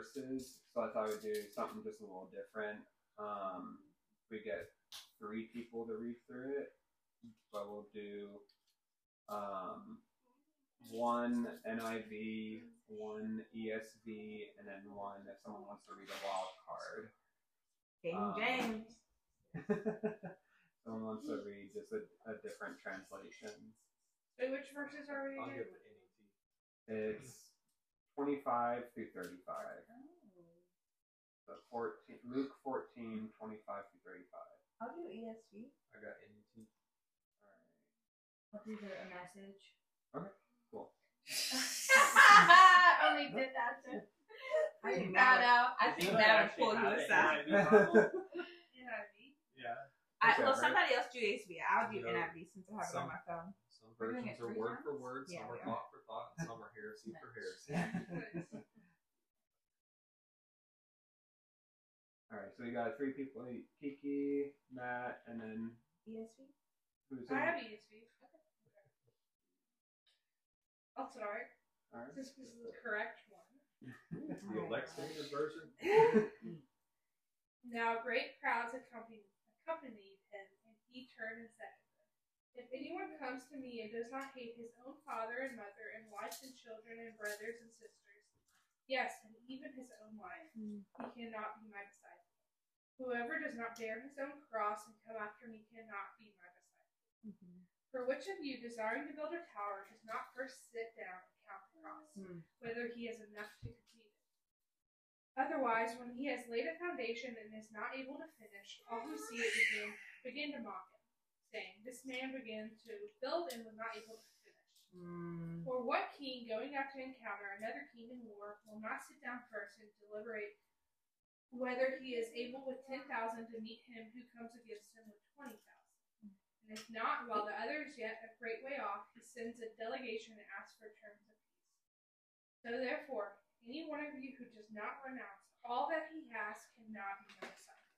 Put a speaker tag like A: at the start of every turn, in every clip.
A: verses, so I thought we'd do something just a little different. Um, we get three people to read through it, but we'll do um, one NIV, one ESV, and then one if someone wants to read a wild card.
B: King
A: Um,
B: James.
A: someone wants to read just a, a different translation.
C: Wait, which verses are we
D: I'll give it
A: It's 25 through 35. So 14, Luke 14, 25 through 35.
B: I'll do ESV.
D: I got NET.
A: Alright.
B: I'll do the message.
A: Okay, cool.
C: Only did that to
B: I think
C: that
B: that
C: out.
B: I think that would pull you
D: have it,
B: aside.
D: NIV Bible?
C: NIV.
D: yeah.
B: I, well,
A: Whichever.
B: somebody else do ESV. I'll do
D: You know,
B: NIV since I have it on my phone.
D: Some versions are word for
B: times?
D: word,
B: Yeah,
D: some
B: we
D: are
B: are.
D: thought for thought, and some are heresy for heresy.
A: Alright, so we got three people Kiki, Matt, and then
B: ESV?
A: who's
C: I have ESV. I'll oh, start.
A: Alright.
C: This is the correct one.
D: the elect standard version.
C: Now great crowds accompanied, accompanied him, and he turned and said to them, If anyone comes to me and does not hate his own father and mother, and wife and children, and brothers and sisters, yes, and even his own life,
B: Hmm.
C: he cannot be my disciple. Whoever does not bear his own cross and come after me cannot be my disciple. For which of you, desiring to build a tower, does not first sit down and count the cost,
B: Hmm.
C: whether he has enough to complete it? Otherwise, when he has laid a foundation and is not able to finish, all who see it begin, begin to mock him, saying, This man began to build and was not able to finish.
B: Mm.
C: For what king, going out to encounter another king in war, will not sit down first and deliberate whether he is able with ten thousand to meet him who comes against him with twenty thousand? And if not, while the other is yet a great way off, he sends a delegation and asks for terms of peace. So therefore, any one of you who does not renounce all that he has cannot be my disciple.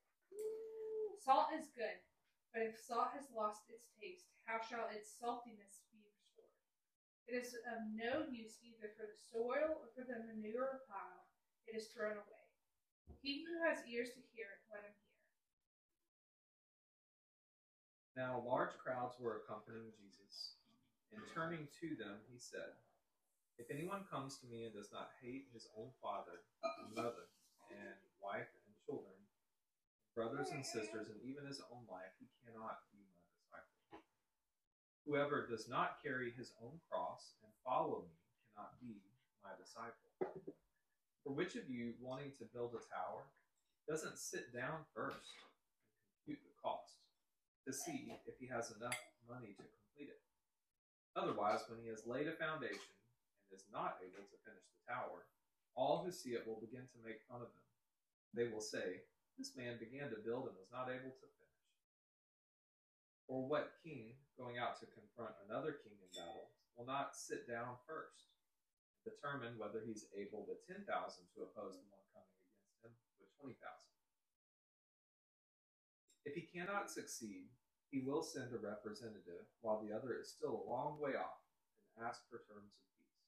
C: Salt is good, but if salt has lost its taste, how shall its saltiness be restored? It is of no use either for the soil or for the manure pile. It is thrown away. He who has ears to hear, let him hear.
D: Now large crowds were accompanying Jesus, and turning to them, he said, If anyone comes to me and does not hate his own father and mother, and wife and children, brothers and sisters, and even his own life, he cannot be my disciple. Whoever does not carry his own cross and follow me cannot be my disciple. For which of you, wanting to build a tower, doesn't sit down first and compute the cost? to see if he has enough money to complete it. Otherwise, when he has laid a foundation and is not able to finish the tower, all who see it will begin to make fun of him. They will say, This man began to build and was not able to finish. Or what king, going out to confront another king in battle, will not sit down first, determine whether he's able with 10,000 to oppose the one coming against him with 20,000? If he cannot succeed, he will send a representative while the other is still a long way off and ask for terms of peace.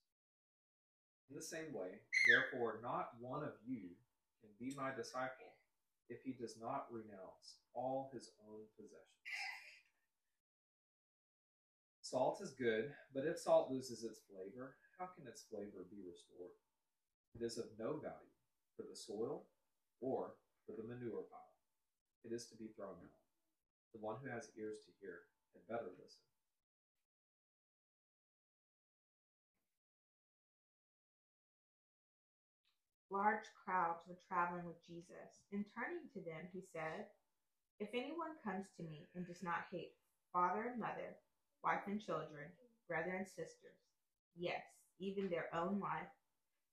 D: In the same way, therefore, not one of you can be my disciple if he does not renounce all his own possessions. Salt is good, but if salt loses its flavor, how can its flavor be restored? It is of no value for the soil or for the manure pile it is to be thrown out. The one who has ears to hear had better listen.
B: Large crowds were traveling with Jesus, and turning to them, he said, If anyone comes to me and does not hate father and mother, wife and children, brother and sisters, yes, even their own life,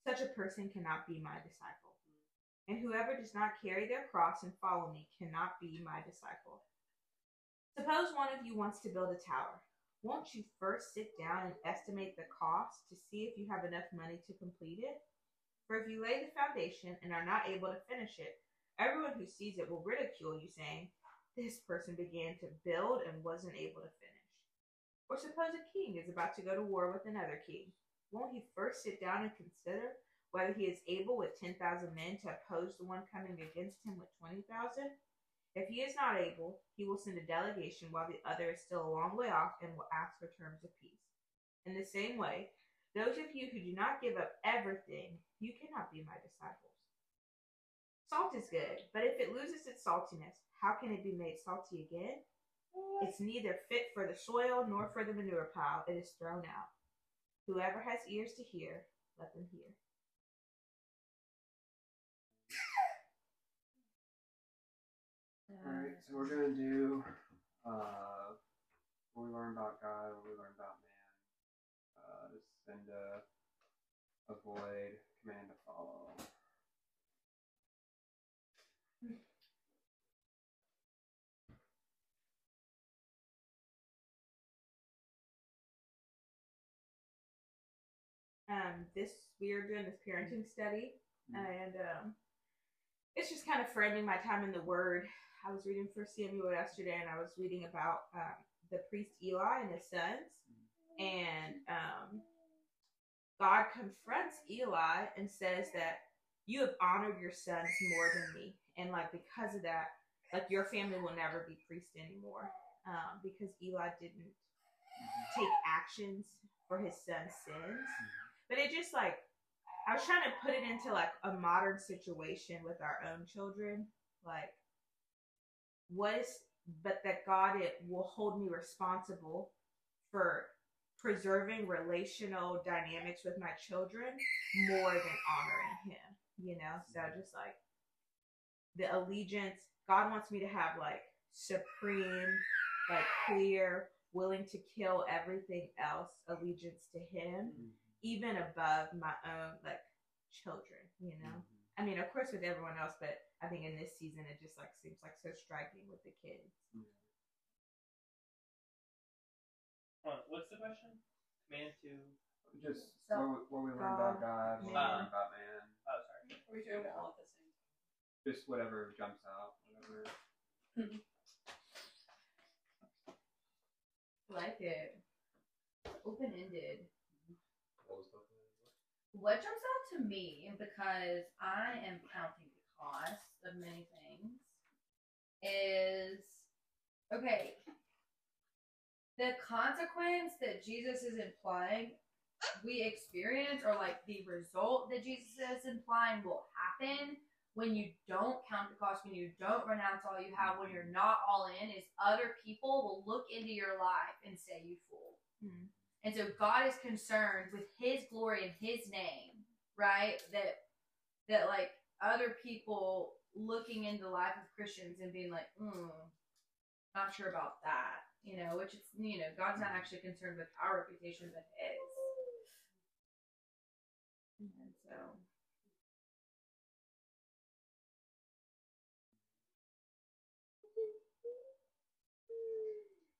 B: such a person cannot be my disciple. And whoever does not carry their cross and follow me cannot be my disciple. Suppose one of you wants to build a tower. Won't you first sit down and estimate the cost to see if you have enough money to complete it? For if you lay the foundation and are not able to finish it, everyone who sees it will ridicule you, saying, This person began to build and wasn't able to finish. Or suppose a king is about to go to war with another king. Won't he first sit down and consider whether he is able with 10,000 men to oppose the one coming against him with 20,000? If he is not able, he will send a delegation while the other is still a long way off and will ask for terms of peace. In the same way, those of you who do not give up everything, you cannot be my disciples. Salt is good, but if it loses its saltiness, how can it be made salty again? It's neither fit for the soil nor for the manure pile. It is thrown out. Whoever has ears to hear, let them hear.
A: Alright, so we're gonna do uh what we learn about God, what we learn about man. Uh send avoid, command to follow.
B: Um, this we are doing this parenting study, and um, it's just kind of framing my time in the Word. I was reading First Samuel yesterday, and I was reading about um, the priest Eli and his sons, and um, God confronts Eli and says that you have honored your sons more than me, and like because of that, like your family will never be priest anymore, um, because Eli didn't take actions for his son's sins. But it just like I was trying to put it into like a modern situation with our own children, like what is but that God it will hold me responsible for preserving relational dynamics with my children more than honoring him, you know? So just like the allegiance, God wants me to have like supreme, like clear, willing to kill everything else allegiance to him, mm-hmm. even above my own like children, you know? Mm-hmm. I mean, of course, with everyone else, but I think in this season, it just like seems like so striking with the kids. Mm-hmm.
E: Hold on, what's the question? Command to.
A: Just
F: So-
A: what, we- what we learn about um, God, what we uh,
B: man.
A: learn about man.
E: Oh, sorry.
F: Are we doing it all at the same time?
A: Just whatever jumps out, whatever.
F: like it. Open ended.
D: What was the-
F: What jumps out to me, because I am counting the cost of many things, is okay. The consequence that Jesus is implying we experience, or like the result that Jesus is implying will happen when you don't count the cost, when you don't renounce all you have, when you're not all in, is other people will look into your life and say you fool.
B: Mm.
F: And so God is concerned with his glory and his name, right? That that like other people looking into the life of Christians and being like, hmm, not sure about that. You know, which is you know, God's not actually concerned with our reputation but his. And so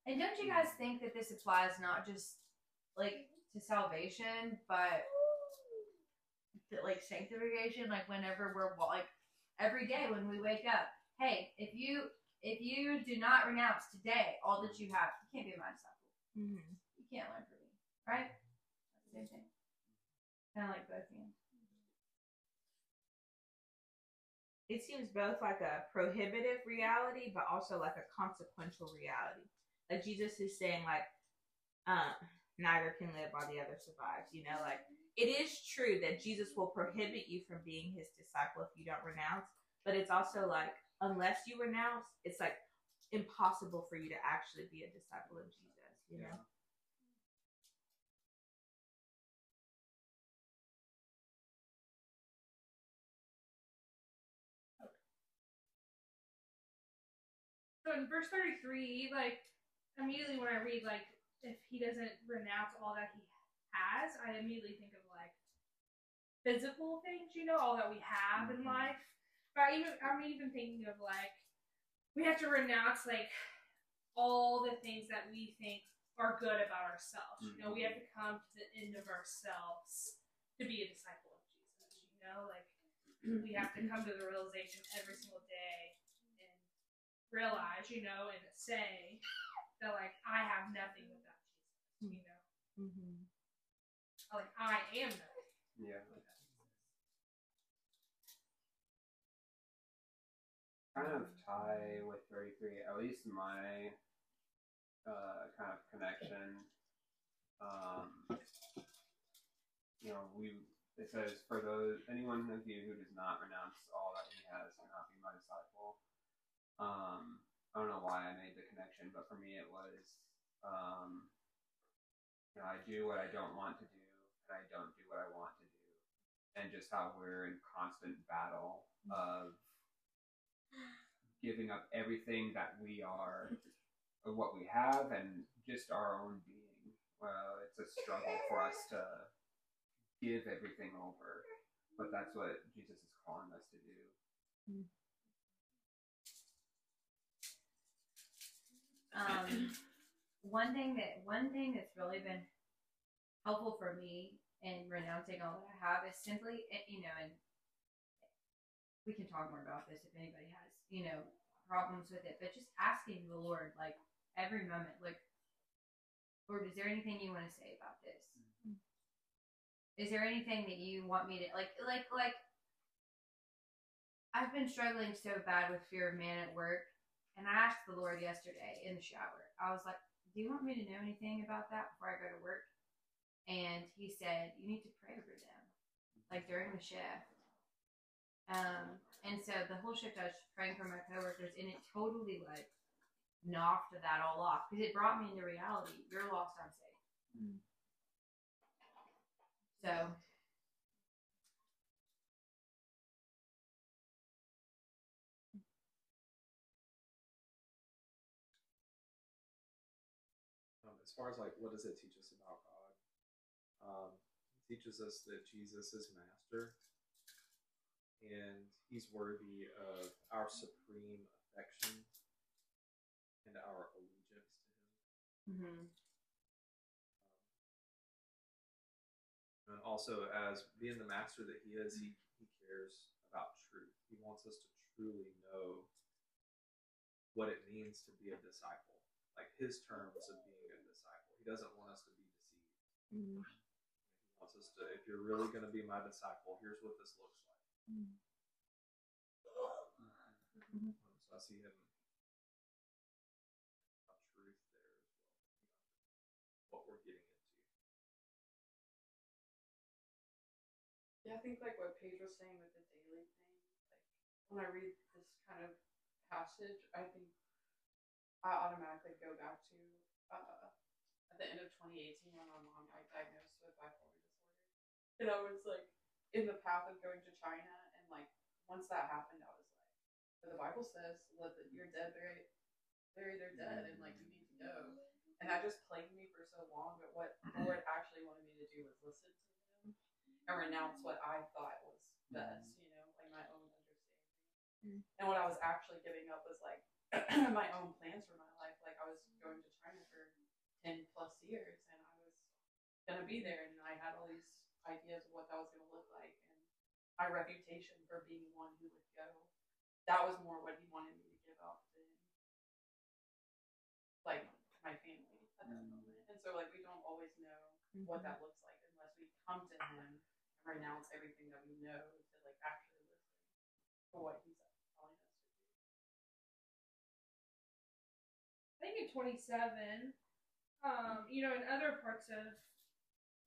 F: And don't you guys think that this applies not just like to salvation, but like sanctification? Like whenever we're like every day when we wake up, hey, if you if you do not renounce today all that you have, you can't be my disciple.
B: Mm-hmm.
F: You can't learn from me, right? That's the same thing. Kind of like both hands.
B: It seems both like a prohibitive reality, but also like a consequential reality. Like Jesus is saying, like, um, neither can live while the other survives. You know, like it is true that Jesus will prohibit you from being his disciple if you don't renounce, but it's also like unless you renounce, it's like impossible for you to actually be a disciple of Jesus. You know.
C: So in verse 33, like, immediately when I read, like, if he doesn't renounce all that he has, I immediately think of, like, physical things, you know, all that we have in
A: Mhm.
C: life. But I even, I'm even thinking of, like, we have to renounce, like, all the things that we think are good about ourselves. You know, we have to come to the end of ourselves to be a disciple of Jesus, you know, like, we have to come to the realization every single day and realize, you know, and say that like I have nothing without Jesus. You know,
B: Mm-hmm.
C: like I am known.
A: Yeah. Kind of tie with 33, at least my uh, kind of connection. Um, you know, we it says for those anyone of you who does not renounce all that he has cannot be my disciple. Um, I don't know why I made the connection, but for me it was um, you know, I do what I don't want to do, and I don't do what I want to do, and just how we're in constant battle of giving up everything that we are, or what we have, and just our own being. Well, it's a struggle for us to give everything over, but that's what Jesus is calling us to do.
F: um, one thing that one thing that's really been helpful for me in renouncing all that I have is simply, you know, and we can talk more about this if anybody has, you know, problems with it, but just asking the Lord, like every moment, like, Lord, is there anything you want to say about this? Mm-hmm. Is there anything that you want me to like, like, like? I've been struggling so bad with fear of man at work, and I asked the Lord yesterday in the shower. I was like, "Do you want me to know anything about that before I go to work?" And He said, "You need to pray over them, like during the shift." Um, and so the whole shift I was praying for my coworkers, and it totally like knocked that all off because it brought me into reality. You're lost, I'm safe. So
D: Um, as far as like what does it teach us about God? Um, it teaches us that Jesus is master and he's worthy of our supreme affection and our allegiance to him.
F: mm-hmm.
D: And also, as being the master that he is, he, he cares about truth. He wants us to truly know what it means to be a disciple, like his terms of being a disciple. He doesn't want us to be deceived.
B: Mm-hmm.
D: He wants us to, if you're really going to be my disciple, here's what this looks like. So I see him a truth there as well. What we're getting into.
G: Yeah, I think like what Paige was saying with the daily thing, like when I read this kind of passage, I think I automatically go back to uh, at the end of 2018 when my mom got diagnosed with bipolar disorder, and I was like in the path of going to China, and like once that happened, I was like, but the Bible says let the, your dead bury bury their dead, and like you need to go, and that just plagued me for so long. But what the Lord actually wanted me to do was listen to Him and renounce what I thought was best, you know, like my own understanding.
B: Mm.
G: And what I was actually giving up was like my own plans for my life. Like I was going to China for ten plus years, and I was gonna be there, and I had all these ideas of what that was gonna look like, and my reputation for being one who would go. That was more what he wanted me to give up than like my family at that moment. And so like we don't always know what that looks like unless we come to him and renounce everything that we know to like actually listen to what he's telling us to do.
C: I think in 27, um, you know, in other parts of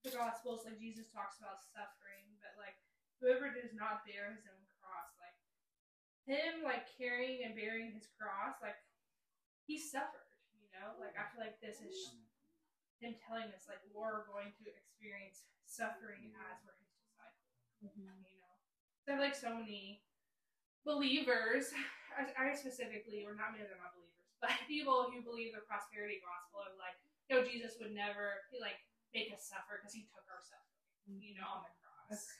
C: the Gospels, like Jesus talks about suffering, but like whoever does not bear his own cross, like him, like carrying and bearing his cross, like he suffered, you know. Like I feel like this is him telling us, like we're going to experience suffering as we're his disciples,
B: Mm-hmm.
C: you know. So I have like so many believers, I, I specifically, or not many of them are believers, but people who believe the prosperity gospel are like, you know, Jesus would never he like make us suffer because he took our suffering, you know, on the cross.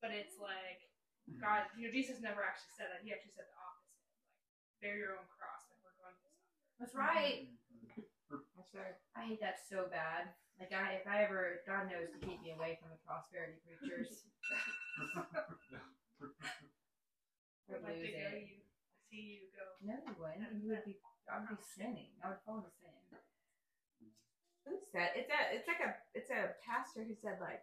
C: But it's like God, you know, Jesus never actually said that. He actually said the opposite, like bear your own cross, and we're going to suffer.
F: That's right. Mm-hmm.
B: That's right.
F: I hate that so bad. Like I, if I ever, God knows to keep me away from the prosperity preachers.
C: I'd like to go you, see you go.
F: No, you wouldn't. You would be. I'd be sinning. I would fall into sin.
B: Who said. It's a it's like a it's a pastor who said like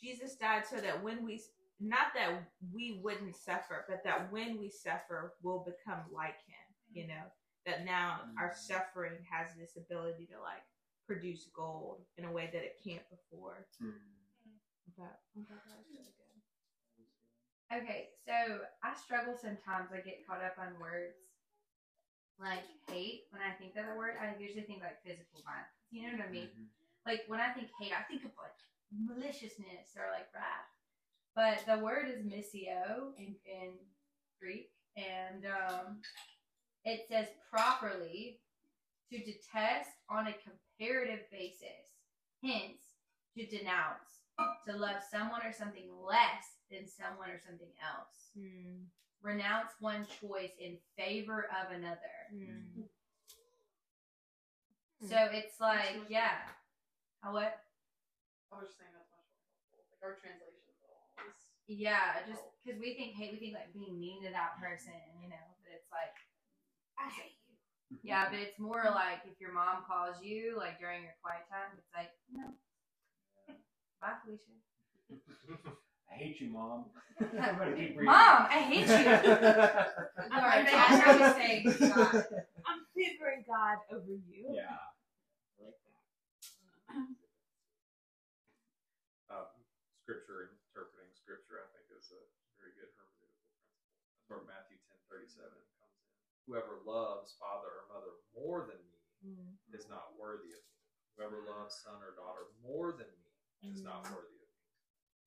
B: Jesus died so that when we not that we wouldn't suffer, but that when we suffer, we'll become like him. You know that now our
A: Mm.
B: suffering has this ability to like produce gold in a way that it can't before.
A: Hmm.
B: But I thought that was really.
F: Okay, so I struggle sometimes. I get caught up on words like hate. When I think of the word, I usually think like physical violence. You know what I mean?
A: Mhm.
F: Like when I think hate, I think of like maliciousness or like wrath. But the word is miseo in, in Greek, and um, it says properly to detest on a comparative basis. Hence, to denounce, to love someone or something less than someone or something else.
B: Mm.
F: Renounce one choice in favor of another.
B: Mm. Hmm.
F: So it's like,
G: much
F: yeah. How what?
G: I was just saying that's much more helpful. Like our translations will always.
F: Yeah, just because we think hate, we think like being mean to that person, you know. But it's like,
B: I hate you.
F: yeah, but it's more like if your mom calls you like during your quiet time, it's like, no, bye, Felicia.
A: I hate you, mom. I'm gonna keep reading.
F: Mom, I hate you.
B: I'm
F: Or
B: like,
F: maybe that's how we say God.
B: I'm favoring God over you.
A: Yeah.
D: Um, scripture interpreting scripture, I think, is a very good hermeneutical principle. That's where Matthew ten thirty seven comes in. Whoever loves father or mother more than me
B: Mm.
D: is not worthy of me. Whoever loves son or daughter more than me is not
B: Mhm.
D: worthy of me.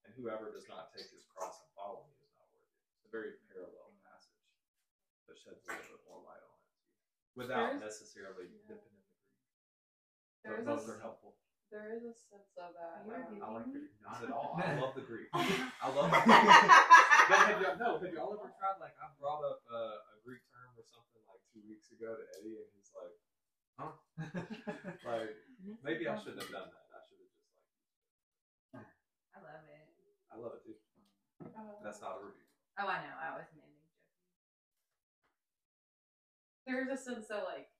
D: And whoever does not take his cross and follow me is not worthy. of me. It's a very parallel passage that sheds a little bit more light on it without
G: There's-
D: necessarily
G: yeah.
D: dipping into Greek.
G: There
D: But
G: a
D: are helpful.
G: There is a sense of that.
F: You're
G: um.
D: I like the not at all. I love the Greek. I love the Greek. but have y'all, no, have y'all ever tried like I brought up uh, a Greek term or something like two weeks ago to Eddie, and he's like, "Huh?" like maybe I shouldn't have done that. I should have just like,
F: I love it.
D: I love it too.
G: uh,
D: That's not a review.
F: Oh, I know. I was mainly joking.
G: There's a sense that like,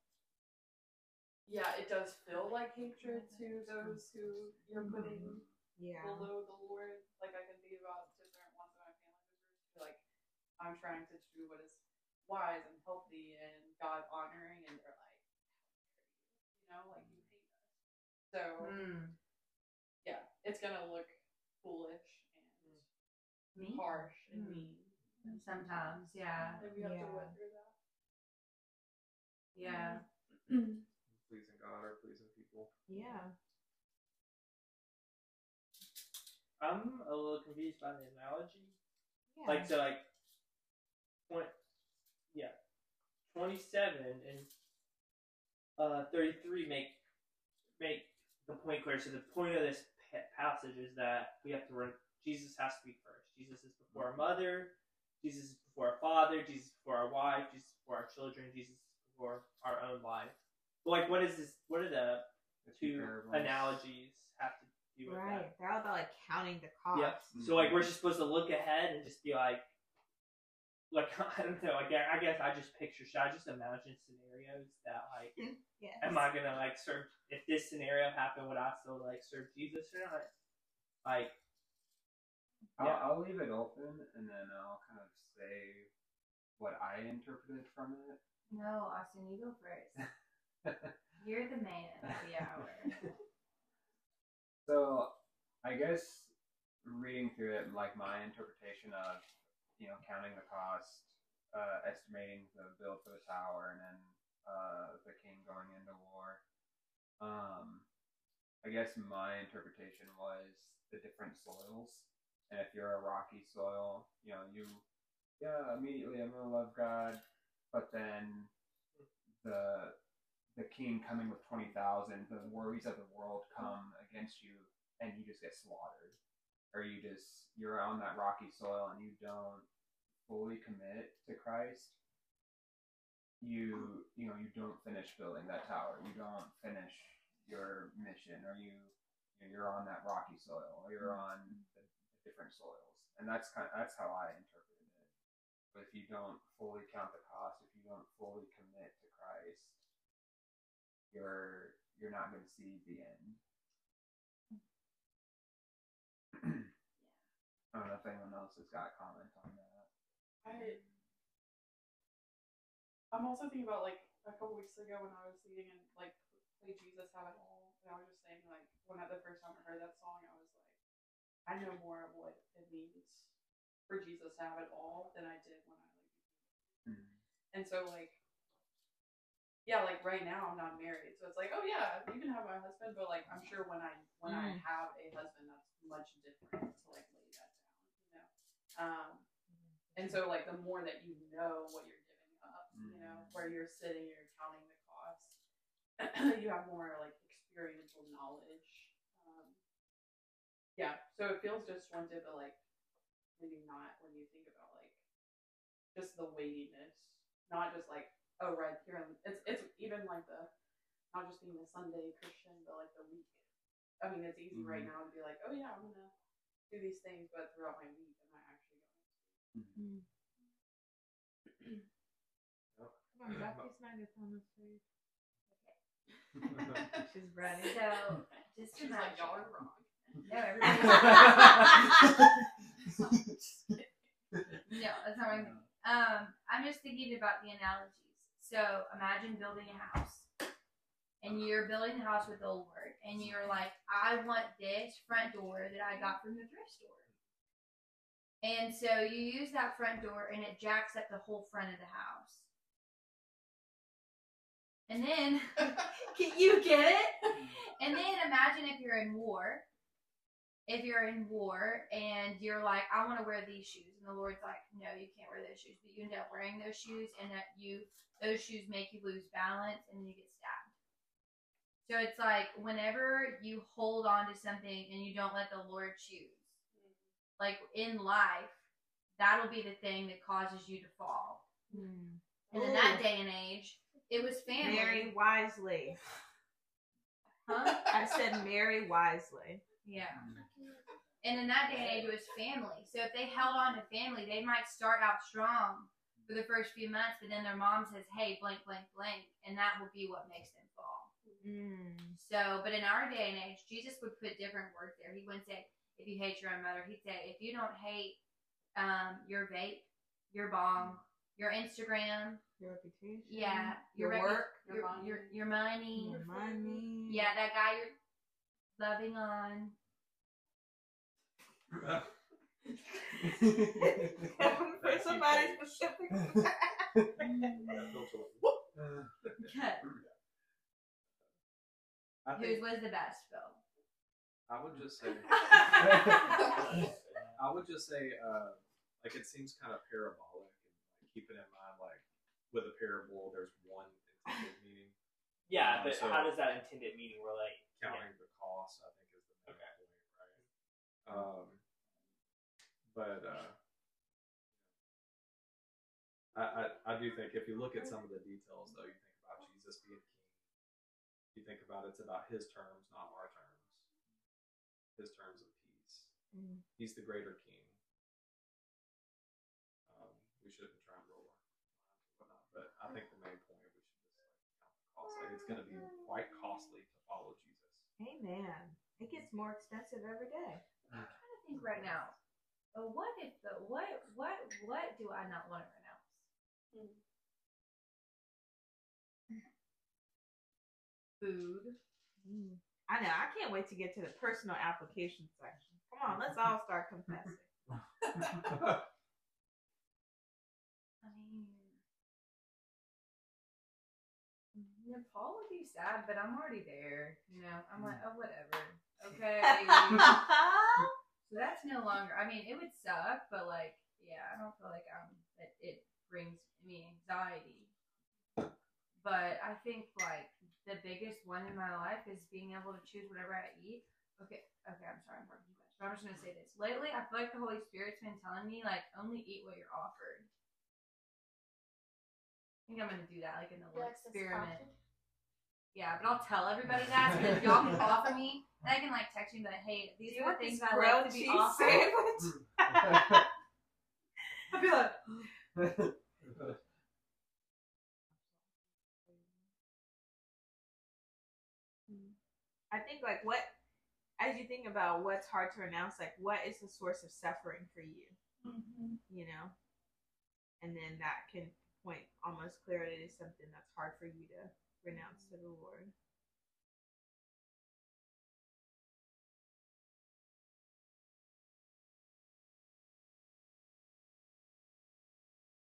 G: yeah, it does feel like hatred to those who you're putting
B: Yeah.
G: below the Lord. Like I can think about different ones in my family members like I'm trying to do what is wise and healthy and God honoring, and they're like, you know, like you hate us. So
F: Mm.
G: yeah, it's gonna look foolish and
F: Me?
G: harsh and
F: Mm.
G: mean.
F: Sometimes, yeah,
G: And we have to
B: Yeah.
G: went through that.
F: yeah.
D: Pleasing God or pleasing people.
B: Yeah.
E: I'm a little confused by the analogy.
B: Yeah.
E: Like so, like, twenty, yeah, twenty-seven and uh, thirty-three make make the point clear. So the point of this passage is that we have to run. Jesus has to be first. Jesus is before our mother. Jesus is before our father. Jesus is before our wife. Jesus is before our children. Jesus is before our own life. But like, what is this? What are the
A: The
E: two analogies have to do with that?
B: Right. They're all about like counting the cost.
E: Yep. So like we're just supposed to look ahead and just be like, like I don't know. Like I guess I just picture. Should I just imagine scenarios that like,
B: Yes.
E: am I gonna like serve? If this scenario happened, would I still like serve Jesus or not? Like,
A: I'll,
E: Yeah.
A: I'll leave it open and then I'll kind of say what I interpreted from it.
F: No, Austin, you go first. You're the man of the hour.
A: So, I guess reading through it, like my interpretation of, you know, counting the cost, uh, estimating the bill for the tower, and then uh, the king going into war. Um, I guess my interpretation was the different soils, and if you're a rocky soil, you know, you, yeah, immediately I'm gonna love God, but then the the king coming with 20,000, the worries of the world come against you and you just get slaughtered. Or you just, you're on that rocky soil and you don't fully commit to Christ. You, you know, you don't finish building that tower. You don't finish your mission or you, you're on that rocky soil or you're on the, the different soils. And that's kind of, that's how I interpreted it. But if you don't fully count the cost, if you don't fully commit to Christ, you're you're not going to see the end. I don't know if anyone else has got a comment on that.
G: I I'm also thinking about like a couple weeks ago when I was leading and like play Jesus Have It All, and I was just saying like when I, the first time I heard that song, I was like, I know more of what it means for Jesus to have it all than I did when I like.
A: Mm.
G: And so like, yeah, like right now I'm not married, so it's like, oh yeah, you can have my husband, but like I'm sure when I when I
B: Mm.
G: have a husband, that's much different to like lay that down, you know. Um, and so like the more that you know what you're giving up, you know,
A: Mhm.
G: where you're sitting, you're counting the cost, you have more like experiential knowledge. Um, yeah, so it feels disjointed, but like maybe not when you think about like just the weightiness, not just like oh right here. on- It's it's even like the not just being a Sunday Christian, but like the week. I mean, it's easy right
A: Mhm.
G: now to be like, oh yeah, I'm gonna do these things, but throughout my week, am I actually going?
B: Come on, Zach, it's not your phone this week.
F: Okay.
B: She's ready.
F: So just
G: She's like, y'all are wrong.
F: No, everybody. no, that's not what I'm thinking. Um, I'm just thinking about the analogies. So imagine building a house, and you're building the house with the Lord, and you're like, I want this front door that I got from the thrift store. And so you use that front door, and it jacks up the whole front of the house. And then, can you get it? And then imagine if you're in war. If you're in war and you're like, I want to wear these shoes, and the Lord's like, No, you can't wear those shoes, but you end up wearing those shoes, and that you those shoes make you lose balance, and you get stabbed. So it's like whenever you hold on to something and you don't let the Lord choose, like in life, that'll be the thing that causes you to fall.
B: Mm.
F: And in that day and age, it was family.
B: Marry wisely.
F: Huh?
B: I said marry wisely.
F: Yeah. And in that day and age, it was family. So if they held on to family, they might start out strong for the first few months, but then their mom says, hey, blank, blank, blank. And that will be what makes them fall.
B: Mm.
F: So, but in our day and age, Jesus would put different words there. He wouldn't say, if you hate your own mother, he'd say, if you don't hate um, your vape, your bong, your Instagram,
B: Your reputation.
F: yeah,
B: Your
F: repu-
B: work.
F: your,
G: Your money.
F: your, your money,
B: Your money.
F: yeah, that guy you're loving on.
B: For somebody specific.
F: Okay.
D: I
F: Whose was the best, Phil?
D: I would just say I would just say uh, like it seems kind of parabolic and like keeping in mind like with a parable there's one intended meaning.
E: Yeah,
D: Um,
E: but
D: so-
E: how does that intended meaning relate?
D: Counting the cost, I think, is the main
E: Okay.
D: point, right? Um, but uh, I, I I do think if you look at some of the details, though, you think about Jesus being king. You think about it's about his terms, not our terms. His terms of peace.
B: Mm.
D: He's the greater king. Um, we shouldn't try and roll our or whatnot, but I think the main point we should just like count the cost. Like, it's going to be quite costly to follow Jesus.
B: Amen. It gets more expensive every day.
F: I'm trying to think right now. But what if the what what what do I not want to renounce? Food.
B: Mm. I know. I can't wait to get to the personal application section. Come on, let's all start confessing.
F: Nepal would be sad, but I'm already there. You know, I'm like, oh, whatever. Okay. so that's no longer. I mean, it would suck, but like, yeah, I don't feel like um that it brings me anxiety. But I think like the biggest one in my life is being able to choose whatever I eat. Okay, okay, I'm sorry, I'm talking too much. But I'm just gonna say this. Lately, I feel like the Holy Spirit's been telling me like only eat what you're offered. I think I'm gonna do that, like in the little experiment. Yeah, but I'll tell everybody that, so that if y'all can offer me, then I can like text you that, hey, these
B: you
F: are the
B: want
F: things
B: this
F: I
B: grilled
F: like to be
B: cheese
F: offered.
B: sandwich?
F: I'll be like,
B: I think like what as you think about what's hard to renounce, like what is the source of suffering for you?
C: Mm-hmm.
B: You know? And then that can point almost clearly to something that's hard for you to renounce the Lord.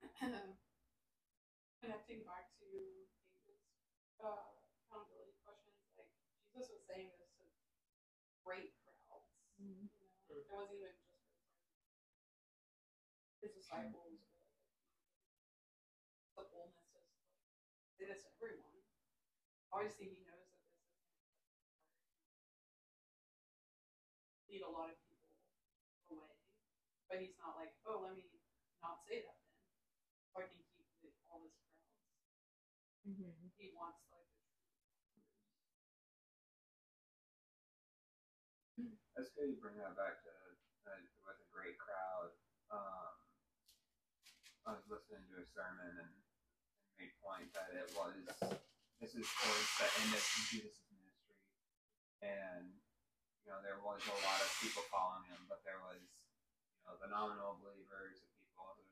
G: Connecting back to David's uh, accountability questions, like Jesus was saying this to great crowds.
B: Mhm.
G: You know, it wasn't even just his disciples. Or like, the boldness is like say this to everyone. Obviously, he knows that this is lead a lot of people away, but he's not like, oh, let me not say that then, so I can keep the, all this crowds.
B: Mm-hmm.
G: He wants like the truth.
A: That's good you bring that back to uh, with a great crowd. Um, I was listening to a sermon and, and made point that it was this is towards the end of Jesus' ministry, and you know there was a lot of people following him, but there was you know the nominal believers, the people who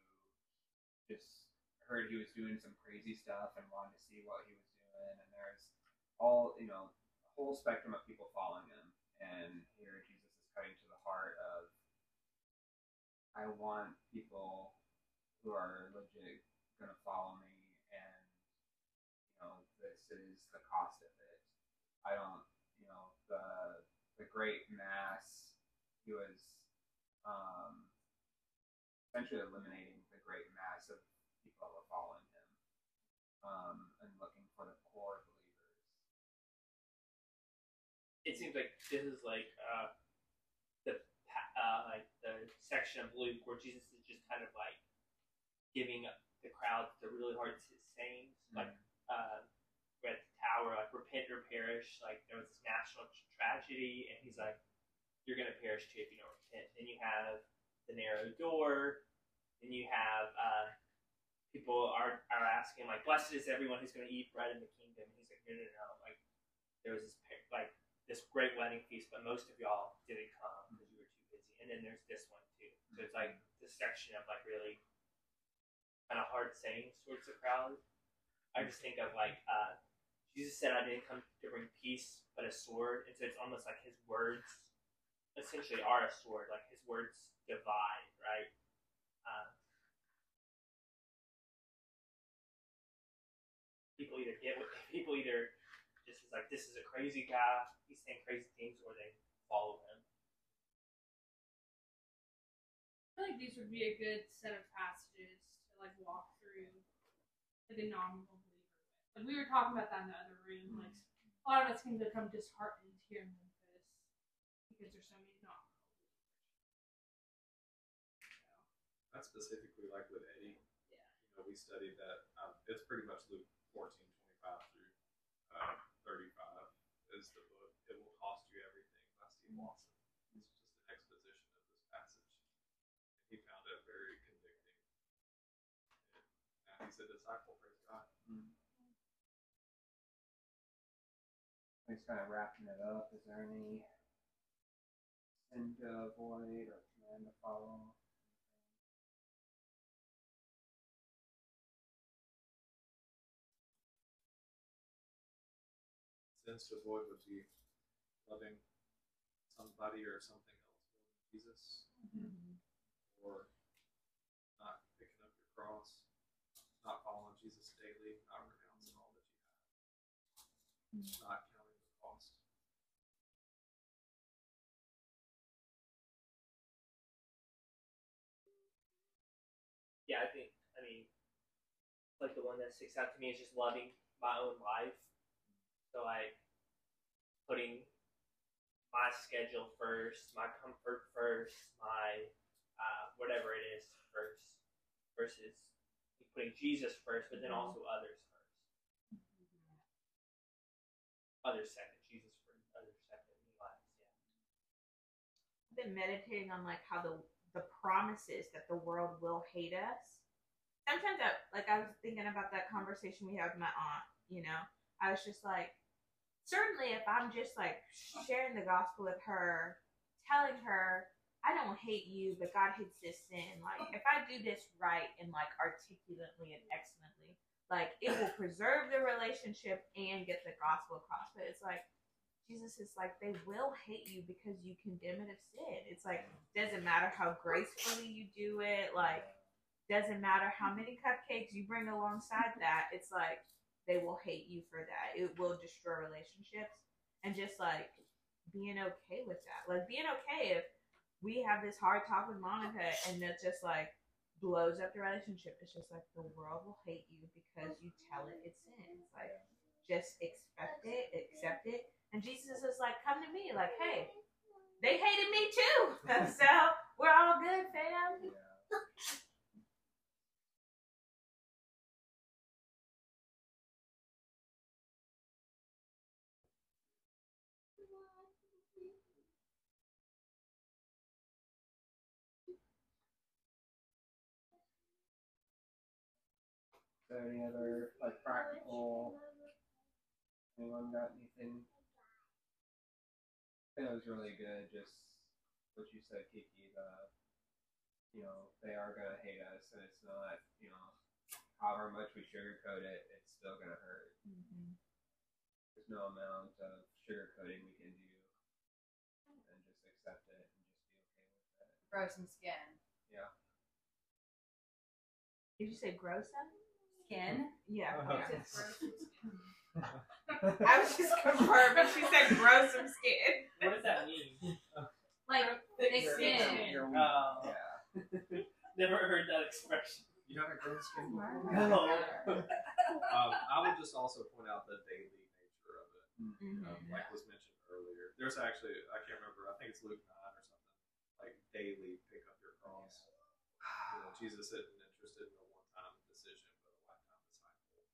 A: just heard he was doing some crazy stuff and wanted to see what he was doing, and there's all you know a whole spectrum of people following him, and here Jesus is cutting to the heart of I want people who are legit gonna follow me. and this is the cost of it. I don't you know the the great mass he was um essentially eliminating the great mass of people that were following him um and looking for the core believers.
E: it seems like this is like uh, the uh, like the section of Luke where Jesus is just kind of like giving the crowd the really hard sayings, like uh, we're at the repent or perish. Like there was this national tragedy, and he's like, "You're gonna perish too if you don't repent." Then you have the narrow door. Then you have uh, people are are asking like, "Blessed is everyone who's gonna eat bread in the kingdom." And he's like, "No, no, no!" Like there was this like this great wedding feast, but most of y'all didn't come because you were too busy. And then there's this one too. So it's like this section of like really kind of hard sayings towards the crowd. I just think of like uh, Jesus said, "I didn't come to bring peace, but a sword." And so it's almost like his words essentially are a sword. Like his words divide, right? Uh, people either get what people either just is like this is a crazy guy, he's saying crazy things, or they follow him.
C: I feel like these would be a good set of passages to like walk through like a nominal. Like we were talking about that in the other room. Like a lot of us can become disheartened here in Memphis because there's so many nominal believers. So,
D: I specifically like with Eddie.
C: Yeah.
D: You know, we studied that. Um, it's pretty much Luke 14, 25 through uh, 35 is the book. It will cost you everything by Steve Lawson. It's just an exposition of this passage. And he found it very convicting. And he's a disciple, praise God.
A: Just kind of wrapping it up. Is there any sin to avoid or command to follow?
D: Sins to avoid would be loving somebody or something else more than Jesus, mm-hmm. or not picking up your cross, not following Jesus daily, not renouncing all that you have, mm. not
E: Yeah, I think I mean like the one that sticks out to me is just loving my own life. So like putting my schedule first, my comfort first, my uh, whatever it is first, versus putting Jesus first, but then also others first. Others second, Jesus first, others second, last. Yeah.
B: I've been meditating on like how the the promises that the world will hate us. Sometimes I like I was thinking about that conversation we had with my aunt, you know. I was just like certainly if I'm just like sharing the gospel with her, telling her I don't hate you, but God hates this sin. Like if I do this right and like articulately and excellently, like it will preserve the relationship and get the gospel across. But it's like Jesus is like they will hate you because you condemn it of sin. It's like doesn't matter how gracefully you do it, like doesn't matter how many cupcakes you bring alongside that. It's like they will hate you for that. It will destroy relationships and just like being okay with that. Like being okay if we have this hard talk with Monica and that just like blows up the relationship. It's just like the world will hate you because you tell it it's sin. It's like just expect it, accept it. And Jesus is like, come to me, like, hey, they hated me too. so we're all good, fam.
A: Yeah. Any other like practical? Anyone got anything? I think it was really good. Just what you said, Kiki. The you know they are gonna hate us, and it's not you know however much we sugarcoat it, it's still gonna hurt. There's no amount of sugarcoating we can do, and just accept it and just be okay with it.
F: Grow some skin. Yeah.
B: Did you say grow some
F: Skin?
B: Yeah.
D: Uh-huh.
B: yeah.
C: Gross.
B: I was just confirming. She said grow some skin.
E: What does that mean?
F: Like thick skin.
A: Your-
E: Oh.
A: yeah.
E: Never heard that expression.
D: You haven't grown skin before?
E: No.
D: um, I would just also point out the daily nature of it.
B: Mm-hmm.
D: Um, like was mentioned earlier. There's actually I can't remember. I think it's Luke nine or something. Like daily pick up your cross. You know, Jesus isn't interested in a one-time decision, but a lifetime disciple.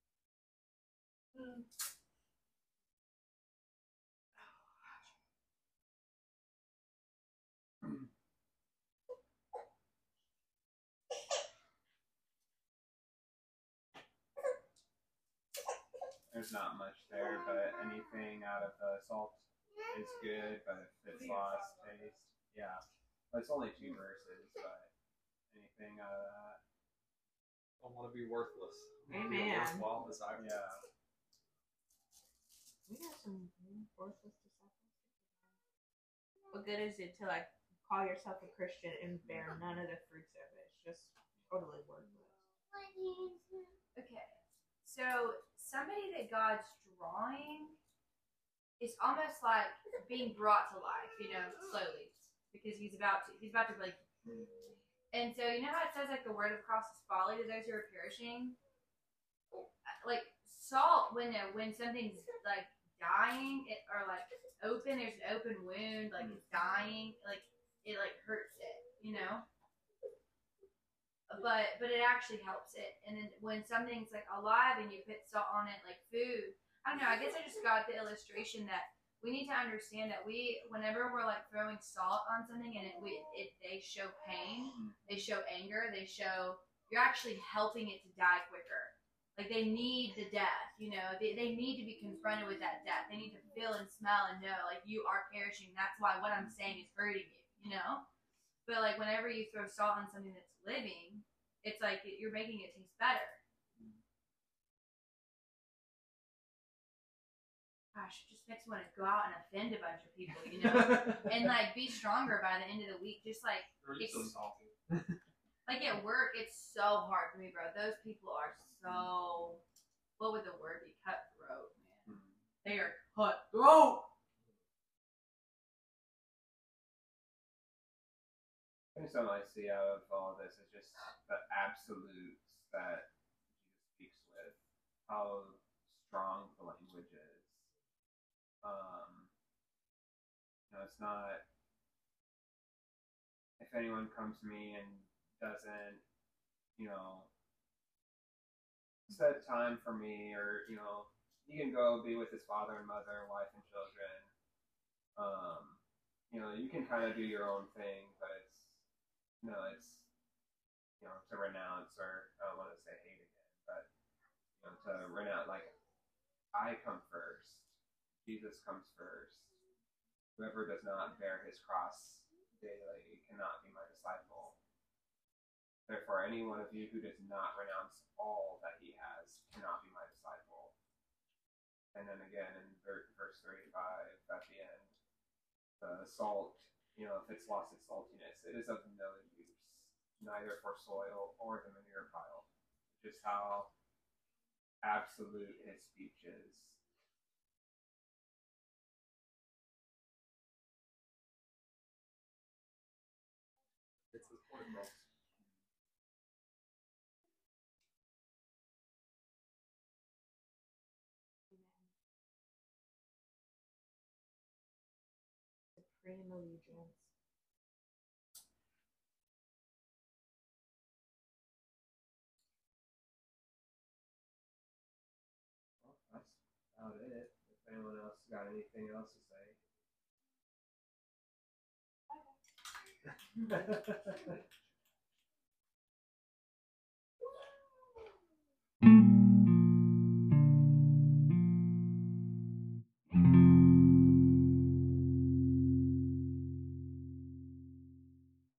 A: There's not much there, but anything out of the salt is good, but if it's lost taste, yeah. But it's only two verses, but anything out of that,
D: Don't want to be worthless. Be a
B: Amen.
D: worthwhile disciple.
A: yeah.
B: We have some worthless disciples. What good is it to like call yourself a Christian and bear none of the fruits of it? It's just totally worthless.
F: Okay. So somebody that God's drawing is almost like being brought to life, you know, slowly. Because he's about to he's about to like and so you know how it says like the word of cross is folly to those who are perishing? Like salt when uh, when something's like dying it, or like open, there's an open wound, like it's dying, like it like hurts it, you know? but but it actually helps it. And then when something's like alive and you put salt on it, like food, I don't know. I guess I just got the illustration that we need to understand that we, whenever we're like throwing salt on something and it, we, it they show pain, they show anger, they show you're actually helping it to die quicker. Like they need the death, you know. They, they need to be confronted with that death. They need to feel and smell and know like you are perishing. That's why what I'm saying is hurting you, you know. But like whenever you throw salt on something that's living, it's like you're making it taste better. Gosh, it just makes me want to go out and offend a bunch of people, you know, and like be stronger by the end of the week. Just like
D: Or so
F: like at work, it's so hard for me, bro. Those people are so what would the word be? Cutthroat, man.
A: Hmm.
F: They are cutthroat.
A: I think something I see out of all this is just the absolutes that Jesus speaks with, how strong the language is. Um, you know, it's not. If anyone comes to me and doesn't, you know, set time for me, or you know, he can go be with his father and mother, wife and children. Um, you know, you can kind of do your own thing, but it's no, it's you know to renounce or I don't want to say hate again, but you know to renounce like I come first. Jesus comes first. Whoever does not bear his cross daily cannot be my disciple. Therefore, any one of you who does not renounce all that he has cannot be my disciple. And then again in verse 35 at the end, the salt, you know, if it's lost its saltiness, it is of no use, neither for soil or the manure pile. Just how absolute his speech is.
B: Supreme allegiance.
A: Well, that's about it. If anyone else got anything else to say.